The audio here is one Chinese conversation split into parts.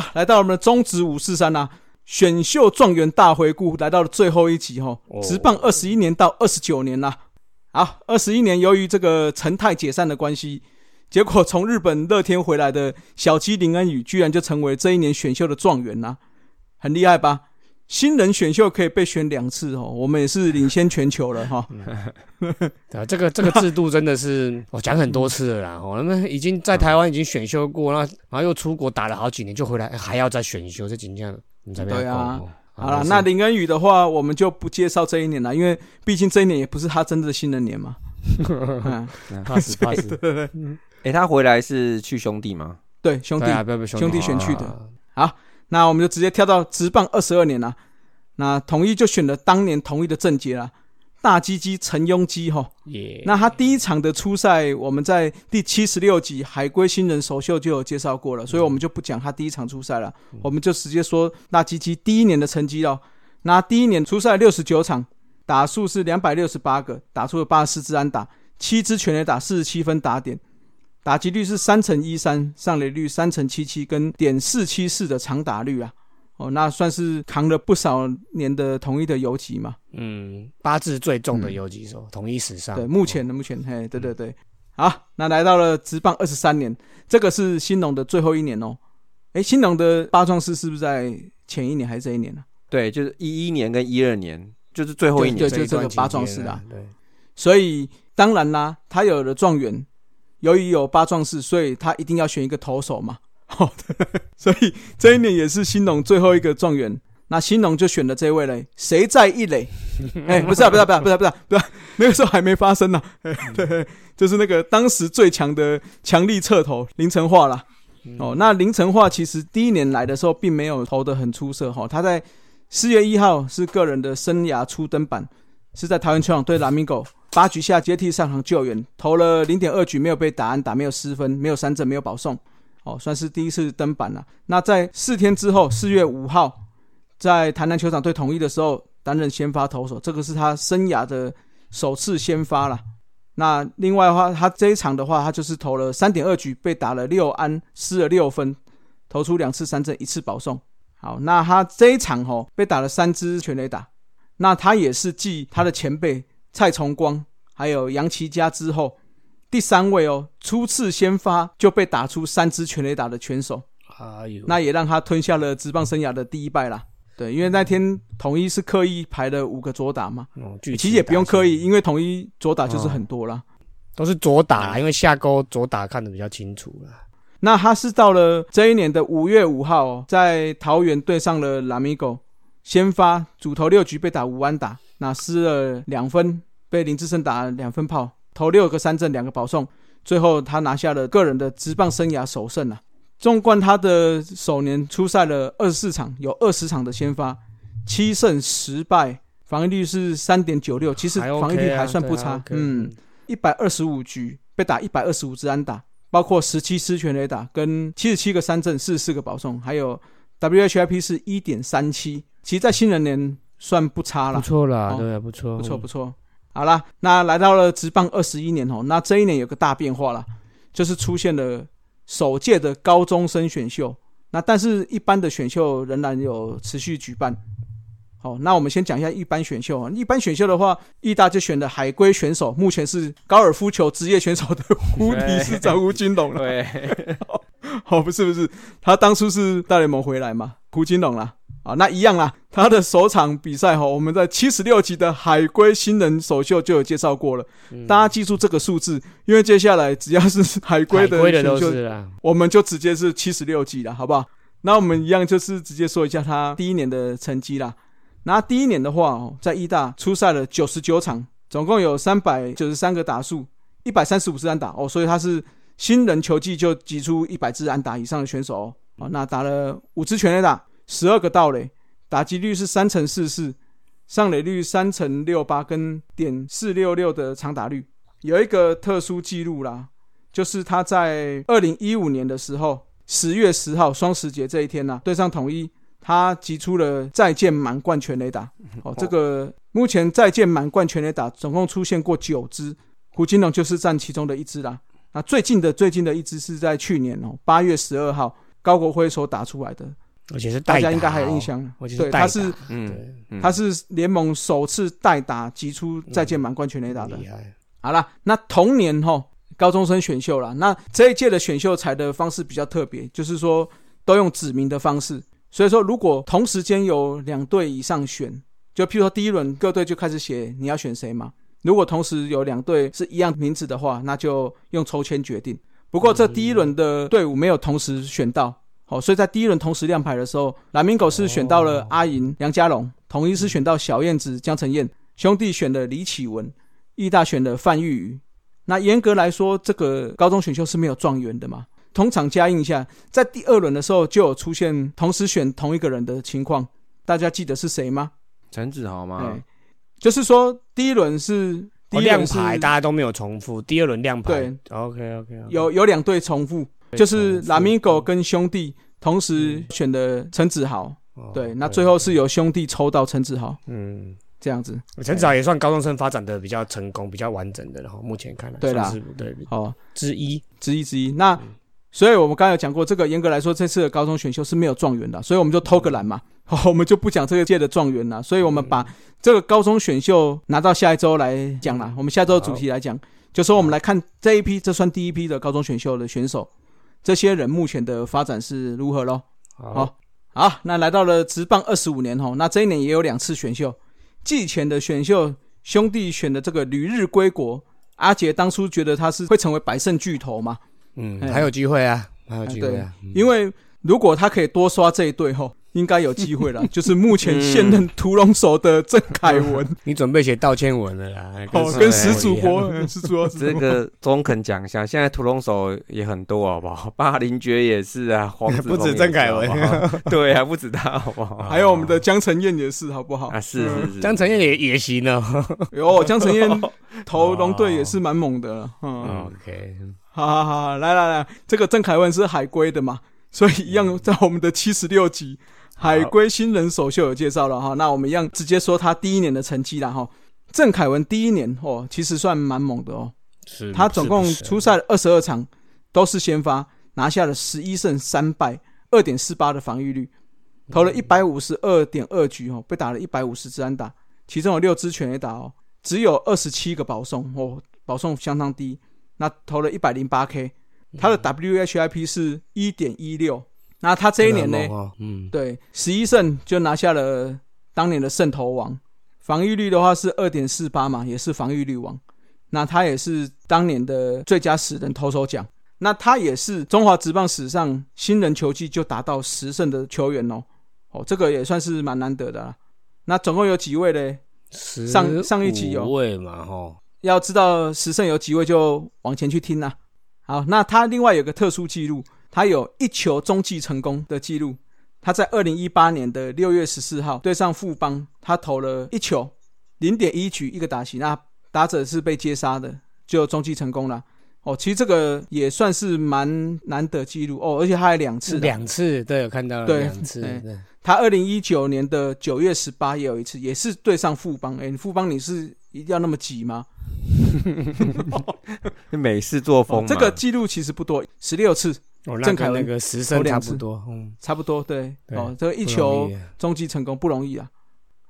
好，来到我们的中职五四三呐，选秀状元大回顾，来到了最后一集哈。职棒二十一年到二十九年啦，好，二十一年由于这个陈泰解散的关系，结果从日本乐天回来的小鸡林恩宇，居然就成为这一年选秀的状元呐，很厉害吧？新人选秀可以被选两次哦，我们也是领先全球了哈。对啊，这个这个制度真的是 我讲很多次了啦。哦，那么已经在台湾已经选秀过，那然后又出国打了好几年，就回来还要再选秀，这怎样？你怎么样？对啊，好了，那林恩宇的话，我们就不介绍这一年了，因为毕竟这一年也不是他真的新人年嘛。怕 死怕死。哎，他回来是去兄弟吗？对，兄弟，兄弟选去的。好。那我们就直接跳到直棒二十二年了，那统一就选了当年统一的正杰了，大鸡鸡陈庸基哈。那他第一场的初赛，我们在第七十六集海龟新人首秀就有介绍过了，所以我们就不讲他第一场初赛了，我们就直接说大鸡鸡第一年的成绩哦。那第一年初赛六十九场，打数是两百六十八个，打出了八十四支安打，七支全垒打，四十七分打点。打击率是三乘一三，上垒率三乘七七，跟点四七四的长打率啊，哦，那算是扛了不少年的统一的游击嘛。嗯，八字最重的游击手，统一史上。对，目前的目前，嘿，对对对。好，那来到了职棒二十三年，这个是新农的最后一年哦。哎，新农的八壮士是不是在前一年还是这一年呢？对，就是一一年跟一二年，就是最后一年，就这个八壮士啊。对，所以当然啦，他有了状元。由于有八壮士，所以他一定要选一个投手嘛。好的，所以这一年也是新农最后一个状元。那新农就选了这位嘞，谁在一垒？哎，不是啊，不是，不是，不是，不是，不是，那个时候还没发生呢。对，就是那个当时最强的强力侧投林成化啦。哦，那林成化其实第一年来的时候并没有投的很出色哈。他在四月一号是个人的生涯初登板，是在桃园球场对蓝米狗。八局下接替上场救援，投了零点二局，没有被打安打，没有失分，没有三振，没有保送，哦，算是第一次登板了。那在四天之后，四月五号，在台南球场对统一的时候，担任先发投手，这个是他生涯的首次先发了。那另外的话，他这一场的话，他就是投了三点二局，被打了六安，失了六分，投出两次三振，一次保送。好，那他这一场哦，被打了三支全垒打，那他也是继他的前辈。蔡崇光还有杨奇佳之后，第三位哦，初次先发就被打出三支全垒打的拳手，哎呦，那也让他吞下了职棒生涯的第一败啦。对，因为那天统一是刻意排了五个左打嘛，其实也不用刻意，因为统一左打就是很多啦，都是左打，因为下钩左打看得比较清楚了。那他是到了这一年的五月五号，在桃园对上了拉米狗，先发主投六局被打五安打。那失了两分，被林志胜打两分炮，投六个三振，两个保送，最后他拿下了个人的职棒生涯首胜啊！纵观他的首年出赛了二十四场，有二十场的先发，七胜十败，防御率是三点九六，其实防御率还算不差。嗯，一百二十五局被打一百二十五支安打，包括十七失全垒打跟七十七个三振，四十四个保送，还有 WHIP 是一点三七，其实，在新人年。算不差了，不错啦，对，不错，不错，不错。好啦，那来到了职棒二十一年哦，那这一年有个大变化啦，就是出现了首届的高中生选秀。那但是一般的选秀仍然有持续举办。好，那我们先讲一下一般选秀啊。一般选秀的话，义大就选的海归选手，目前是高尔夫球职业选手的胡理事长胡金龙了。对，好，不是不是，他当初是大联盟回来嘛，胡金龙啦。啊，那一样啦。他的首场比赛哈，我们在七十六集的海龟新人首秀就有介绍过了。大家记住这个数字，因为接下来只要是海龟的选秀，我们就直接是七十六集了，好不好？那我们一样就是直接说一下他第一年的成绩啦。那第一年的话，在义大出赛了九十九场，总共有三百九十三个打数，一百三十五支安打哦，所以他是新人球季就挤出一百支安打以上的选手哦。那打了五支全垒打。十二个盗垒，打击率是三乘四四，上垒率三乘六八，跟点四六六的长打率。有一个特殊记录啦，就是他在二零一五年的时候，十月十号双十节这一天呢，对上统一，他击出了再见满贯全垒打。哦，这个目前再见满贯全垒打总共出现过九支，胡金龙就是占其中的一支啦。那最近的最近的一支是在去年哦八月十二号。高国辉所打出来的，而且是大家应该还有哦印，象。而且对，他是嗯他是联盟首次代打击出再见满贯全垒打的。好了，那同年哈高中生选秀啦，那这一届的选秀采的方式比较特别，就是说都用指名的方式。所以说，如果同时间有两队以上选，就譬如说第一轮各队就开始写你要选谁嘛。如果同时有两队是一样名字的话，那就用抽签决定。不过这第一轮的队伍没有同时选到，好、所以在第一轮同时亮牌的时候，蓝明狗是选到了阿银、梁家龙，统一是选到小燕子江晨燕，兄弟选了李启文，义大选了范玉宇。那严格来说，这个高中选秀是没有状元的嘛？通常加印一下，在第二轮的时候就有出现同时选同一个人的情况，大家记得是谁吗？陈子豪吗对？，就是说第一轮是第哦亮牌大家都没有重复，第二轮亮牌对，OK OK，有有两队重复，就是拉米狗跟兄弟同时选的陈子豪，对，那最后是由兄弟抽到陈子豪嗯，这样子。陈子豪也算高中生发展的比较成功、比较完整的，然后目前看来对啦算是对哦，之一，之一之一。那所以我们刚才有讲过，这个严格来说，这次的高中选秀是没有状元的，所以我们就偷个懒嘛，我们就不讲这个届的状元了。所以我们把这个高中选秀拿到下一周来讲啦。我们下周主题来讲，就说我们来看这一批，这算第一批的高中选秀的选手，这些人目前的发展是如何喽？好，好，那来到了职棒二十五年吼，那这一年也有两次选秀，季前的选秀兄弟选的这个旅日归国，阿杰当初觉得他是会成为百胜巨头嘛，嗯，哎。还有机会啊，还有机会啊，嗯。因为如果他可以多刷这一队吼，应该有机会了。就是目前现任屠龙手的郑凯文，你准备写道歉文了啦，哦，跟史主播，呃史主播这个中肯讲一下，现在屠龙手也很多，好不好？霸凌爵也是啊，黄子不止郑凯文对啊，不止他，好不好？还有我们的江承燕也是，好不好啊，？是是是，江承燕也也行哦。有江承燕投龙队也是蛮猛的，嗯，OK，好好好，来来来，这个郑凯文是海归的嘛，所以一样在我们的七十六集海归新人首秀有介绍了哈。那我们一样直接说他第一年的成绩啦哈。郑凯文第一年哦，其实算蛮猛的哦，是他总共出赛二十二场，都是先发，拿下了十一胜三败，二点四八的防御率，投了一百五十二点二局哦，被打了一百五十支安打，其中有六支全垒打哦，只有二十七个保送哦，保送相当低。那投了一百零八 K，他的 WHIP 是一点一六。那他这一年呢嗯，对，十一胜就拿下了当年的胜投王，防御率的话是二点四八嘛，也是防御率王。那他也是当年的最佳十人投手奖。那他也是中华职棒史上新人球季就达到十胜的球员哦。哦，这个也算是蛮难得的啦。那总共有几位嘞？上上一集有15位嘛，吼，要知道十胜有几位，就往前去听啦。好，那他另外有个特殊记录，他有一球中继成功的记录。他在二零一八年的六月十四号对上富邦，他投了一球，零点一局一个打席，那打者是被接杀的，就中继成功了。哦，其实这个也算是蛮难得记录哦，而且他还两次，两次，对，有看到了对两次，他二零一九年的九月十八也有一次，也是对上富邦。哎，富邦你是一定要那么急吗？美式作风，哦这个记录其实不多，十六次，郑凯那个十胜差不多，嗯，差不多。对，哦，这个一球终极成功不容易啊。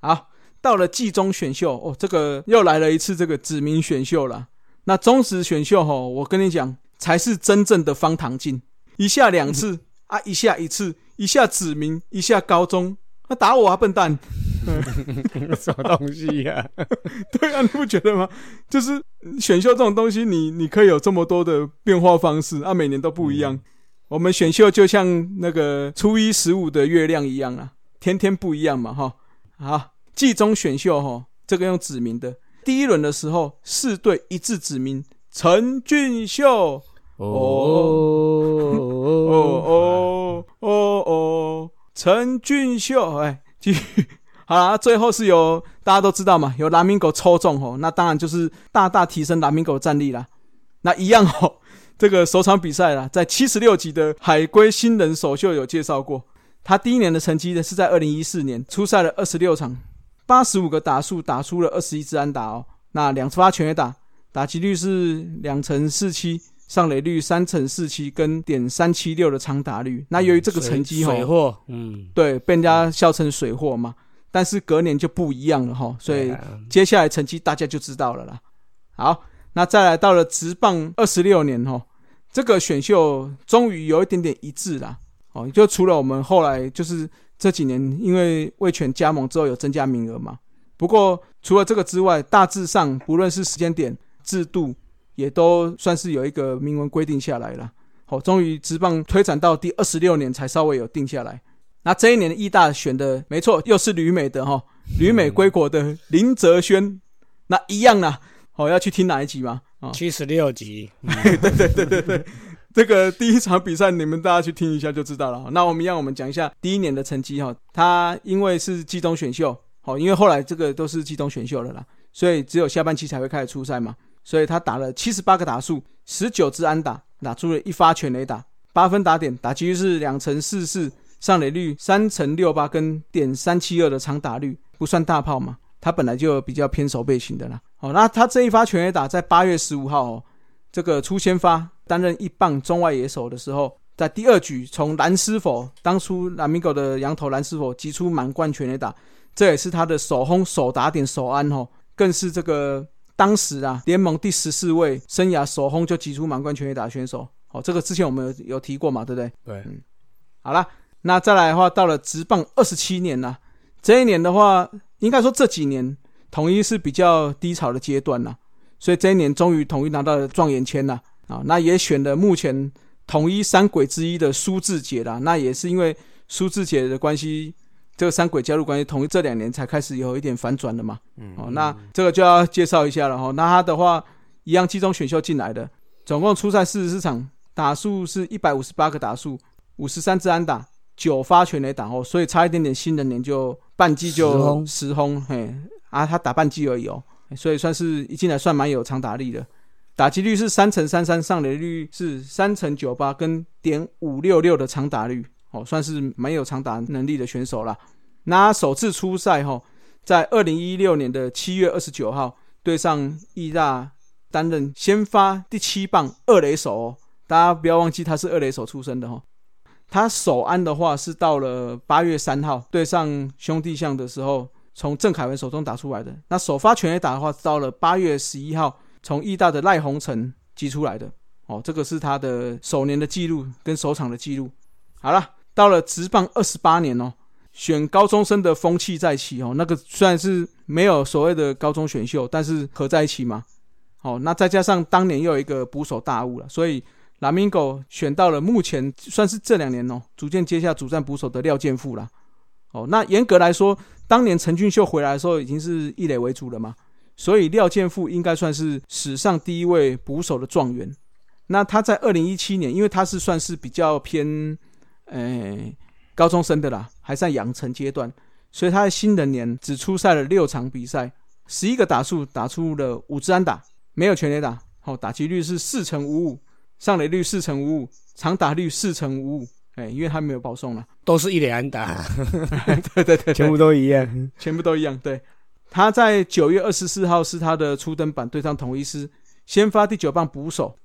好，到了季中选秀，哦，这个又来了一次这个指名选秀了。那中职选秀哈、我跟你讲，才是真正的方唐镜，一下两次 啊，一下一次，一下指名，一下高中，那、打我啊，笨蛋！什么东西呀？对啊，你不觉得吗？就是选秀这种东西你，你可以有这么多的变化方式啊，每年都不一样。我们选秀就像那个初一十五的月亮一样啊，天天不一样嘛，哈。好，季中选秀哈，这个用指名的，第一轮的时候四队一致指名陈俊秀，哦哦哦哦哦，陈俊秀，哎，继续。好啦，最后是由大家都知道嘛，由蓝明狗抽中哦，那当然就是大大提升蓝明狗的战力啦。那一样哦，这个首场比赛啦，在七十六集的海归新人首秀有介绍过，他第一年的成绩呢是在二零一四年出赛了二十六场，八十五个打数，打出了二十一支安打哦，那两发全垒打，打击率是两成四七，上垒率三成四七跟点三七六的长打率。那由于这个成绩哈，水货，嗯，对，被人家笑成水货嘛。但是隔年就不一样了哈，所以接下来成绩大家就知道了啦。好，那再来到了直棒二十六年哈，这个选秀终于有一点点一致啦。哦，就除了我们后来就是这几年因为味全加盟之后有增加名额嘛，不过除了这个之外，大致上不论是时间点、制度，也都算是有一个明文规定下来了。好、终于职棒推展到第二十六年才稍微有定下来。那这一年的义大选的没错，又是旅美的哈、旅美归国的林哲轩，那一样啦。哦，要去听哪一集吗？啊、七十六集，这个第一场比赛，你们大家去听一下就知道了。那我们让，我们讲一下第一年的成绩哈。他因为是季中选秀，好，因为后来这个都是季中选秀了啦，所以只有下半期才会开始出赛嘛。所以他打了七十八个打数，十九支安打，打出了一发全垒打，八分打点，打击率是两成四四，上垒率三成六八跟点三七二的长打率，不算大炮嘛。他本来就比较偏守备型的啦。好，那他这一发全垒打在八月十五号哦，这个出先发担任一棒中外野手的时候，在第二局从蓝师否当初蓝米狗的羊头蓝师否击出满贯全垒打，这也是他的首轰、首打点、首安哦，更是这个当时啊联盟第十四位生涯首轰就击出满贯全垒打的选手。好，这个之前我们有有提过嘛，对不对？对，嗯好了，那再来的话，到了直棒二十七年啦，这一年的话，应该说这几年统一是比较低潮的阶段啦，所以这一年终于统一拿到了状元签啦，啊，那也选了目前统一三鬼之一的苏志杰啦，那也是因为苏志杰的关系，这个三鬼加入关系，统一这两年才开始有一点反转的嘛，嗯哦，那这个就要介绍一下了。哈。那他的话，一样集中选秀进来的，总共出赛四十四场，打数是一百五十八个打数，五十三支安打，九发全垒打哦，所以差一点点新人年就半季就轰十轰，嘿啊，他打半季而已哦，所以算是一进来算蛮有长打力的。打击率是三乘三三，上垒率是三乘九八，跟点五六六的长打率，哦，算是蛮有长打能力的选手啦。那他首次出赛哈、在二零一六年的七月二十九号对上义大，担任先发第七棒二垒手哦。大家不要忘记他是二垒手出身的哈、他首安的话是到了八月三号对上兄弟象的时候，从郑凯文手中打出来的。那首发全垒打的话，到了八月十一号从义大的赖鸿成击出来的。哦，这个是他的首年的记录跟首场的记录。好了，到了职棒二十八年哦，选高中生的风气再起哦。那个虽然是没有所谓的高中选秀，但是合在一起嘛。哦，那再加上当年又有一个捕手大物了，所以拉米狗选到了目前算是这两年哦，逐渐接下主战捕手的廖建富啦。哦，那严格来说，当年陈俊秀回来的时候已经是一垒为主了嘛，所以廖建富应该算是史上第一位捕手的状元。那他在二零一七年，因为他是算是比较偏，呃，高中生的啦，还在养成阶段，所以他在新人年只出赛了六场比赛，十一个打数打出了五支安打，没有全垒打，好、打击率是四成五五，上垒率四成五五，长打率四成五五，哎，因为他没有保送了，都是一垒安打，对对对，全部都一样。全部都一样。对，他在九月二十四号是他的初登板对上统一师，先发第九棒捕手，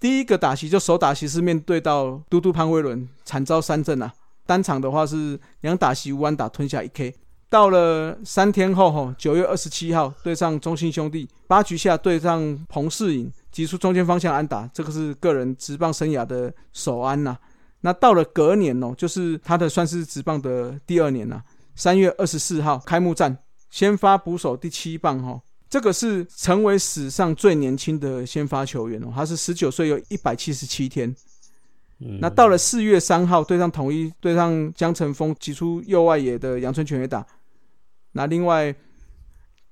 第一个打席就首打席是面对到嘟嘟潘威伦，惨遭三振啊。单场的话是两打席无安打吞下一 K。到了三天后，吼，九月二十七号对上中信兄弟，八局下对上彭世颖，击出中间方向安打，这个是个人职棒生涯的首安呐、那到了隔年哦，就是他的算是职棒的第二年呐、三月二十四号开幕战，先发捕手第七棒哈、这个是成为史上最年轻的先发球员哦，他是十九岁又一百七十七天。嗯那到了四月三号对上统一，对上江晨峰击出右外野的阳春全垒打。那另外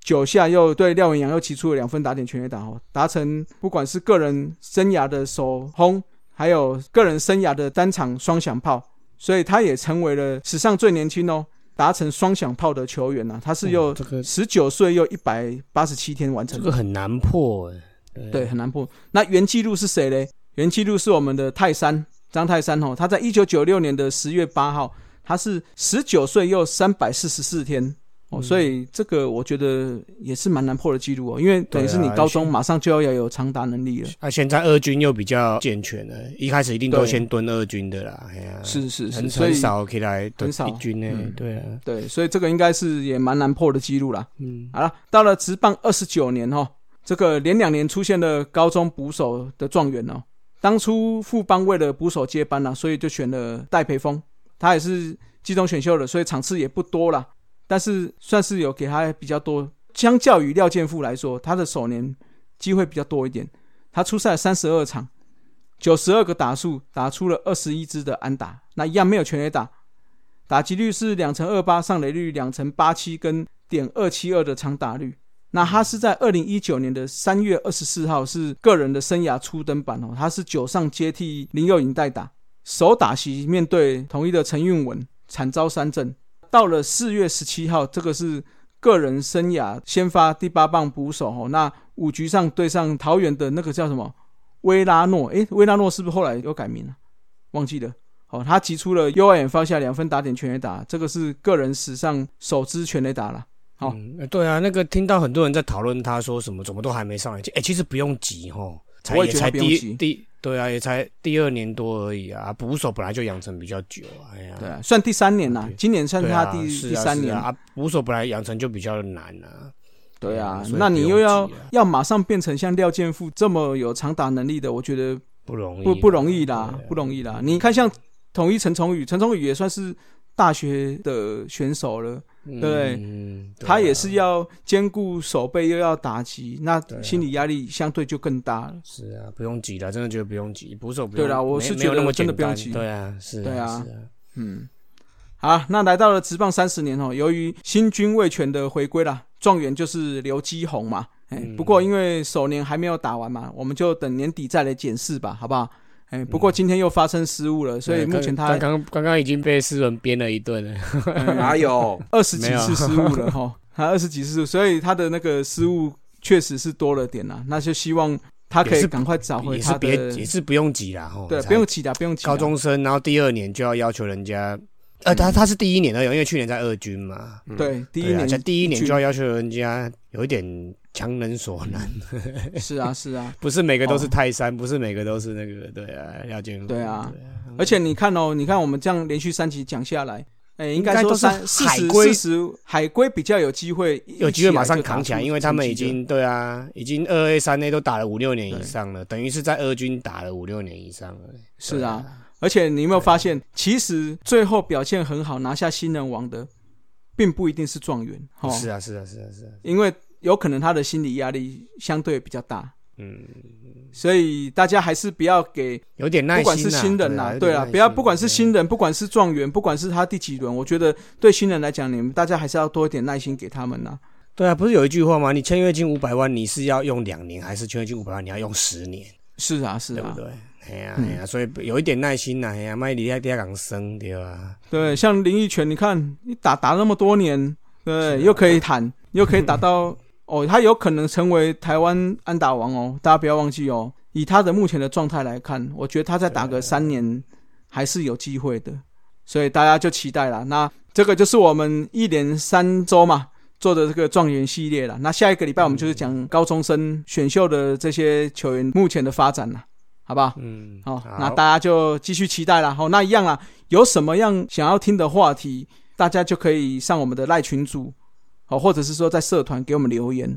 九下又对廖文阳又提出了两分打点全垒打哦，达成不管是个人生涯的首轰，还有个人生涯的单场双响炮，所以他也成为了史上最年轻哦达成双响炮的球员呐、他是又十九岁又一百八十七天完成的这个很难破哎。对，很难破。那原记录是谁嘞？原记录是我们的泰山张泰山哦，他在一九九六年的十月八号，他是十九岁又三百四十四天哦，嗯所以这个我觉得也是蛮难破的记录哦，因为等于是你高中马上就要要有长打能力了。啊，现在二军又比较健全了，一开始一定都先蹲二军的啦，哎呀，是是是，很很少可以来蹲很少一军呢嗯，对啊，对，所以这个应该是也蛮难破的记录啦。嗯，好了，到了职棒二十九年哦，这个连两年出现了高中捕手的状元哦。当初富邦为了捕手接班啦、所以就选了戴培峰，他也是季中选秀的，所以场次也不多啦，但是算是有给他比较多。相较于廖健富来说，他的首年机会比较多一点。他出赛三十二场，九十二个打数，打出了二十一支的安打，那一样没有全垒打，打击率是两成二八，上垒率两成八七，跟点二七二的长打率。那他是在二零一九年的三月二十四号是个人的生涯初登板哦，他是九上接替林佑颖代打，首打席面对统一的陈运文惨遭三振。到了四月十七号，这个是个人生涯先发第八棒捕手哦，那五局上对上桃园的那个叫什么威拉诺，诶，威拉诺是不是后来又改名了？忘记了。哦，他击出了右外野放下两分打点全垒打，这个是个人史上首支全垒打了。好，对啊，那个听到很多人在讨论他说什么怎么都还没上来，哎，其实不用急哈，才我也才第第对啊，也才第二年多而已啊，捕手本来就养成比较久，哎呀，对啊，算第三年啦对，今年算他第、第三年。啊，啊捕手本来养成就比较难啊，对啊那你又要、要马上变成像廖健富这么有长打能力的，我觉得不容易，不不容易啦啊，不容易啦。你看像统一陈崇宇，陈崇宇也算是大学的选手了，对嗯对。啊。他也是要兼顾手背又要打击，那心理压力相对就更大了。是啊，不用急了，真的觉得不用急，捕手不用对啦我是觉得真的不用急。对啊，是对啊。是啊，嗯，好，那来到了职棒三十年哦，由于新军卫权的回归啦，状元就是刘基宏嘛。哎、嗯。不过因为首年还没有打完嘛，我们就等年底再来检视吧，好不好？哎、不过今天又发生失误了，所以目前他刚刚刚刚已经被斯文编了一顿了，哪有？二十几次失误了哈，他二十几次失误，所以他的那个失误确实是多了点啦。那就希望他可也是以赶快找回也是他别也，是不用急啦，哈，对，不用急的，不用急。高中生，然后第二年就要要求人家，呃，他他是第一年而已，因为去年在二军嘛，嗯，对第一年在第一年军。就要要求人家有一点强人所难，是 啊是啊，不是每个都是哦。泰山，不是每个都是那个，对啊，廖健富，对啊而且你看哦，你看我们这样连续三集讲下来，哎，应该应该都是海龟四十海龟比较有机会，有机会马上扛起来，因为他们已经对啊，已经二 A 三 A 都打了五六年以上了，等于是在二军打了五六年以上了。是啊，而且你有没有发现，其实最后表现很好拿下新人王的，并不一定是状元，哦，是啊，是啊，是啊，是啊，因为有可能他的心理压力相对比较大，嗯，所以大家还是不要给，有点耐心啊，不管是新人呐、对对啊，不要不管是新人，人，不管是状元，不管是他第几轮，我觉得对新人来讲，你们大家还是要多一点耐心给他们呐、对啊，不是有一句话吗？你签约金五百万，你是要用两年，还是签约金五百万你要用十年，是啊，是啊，对不对？哎呀嗯哎呀，所以有一点耐心呐，哎呀，卖离开第二港生对吧？对，像林奕泉，你看你打打那么多年，对，又可以弹，又可以打到哦，他有可能成为台湾安打王哦，大家不要忘记哦。以他的目前的状态来看，我觉得他再打个三年还是有机会的，所以大家就期待了。那这个就是我们一连三周嘛做的这个状元系列了。那下一个礼拜我们就是讲高中生选秀的这些球员目前的发展了，好不好？嗯，好，那大家就继续期待啦。好，那一样啦，有什么样想要听的话题，大家就可以上我们的赖群组，好，或者是说在社团给我们留言，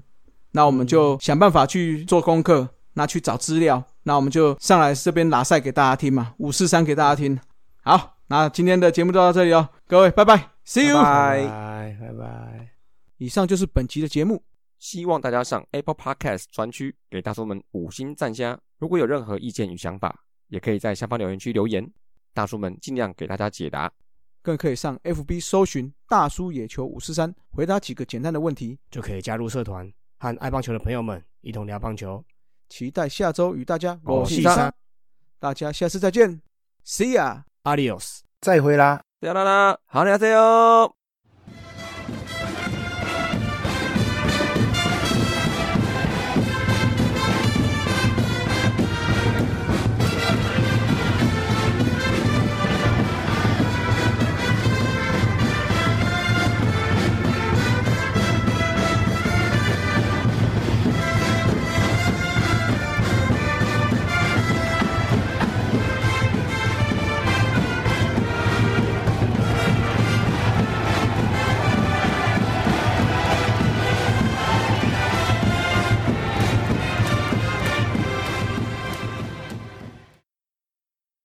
那我们就想办法去做功课，那去找资料，那我们就上来这边拉赛给大家听嘛，五四三给大家听。好，那今天的节目就到这里哦，各位拜拜，See you。拜拜拜拜。以上就是本集的节目。希望大家上 Apple Podcast 专区给大叔们五星赞加。如果有任何意见与想法，也可以在下方留言区留言，大叔们尽量给大家解答。更可以上 FB 搜寻“大叔野球五四三”，回答几个简单的问题。就可以加入社团，和爱棒球的朋友们一同聊棒球。期待下周与大家我是是三大家下次再见，See ya。Adios。再会啦。再见啦，好，再见哦。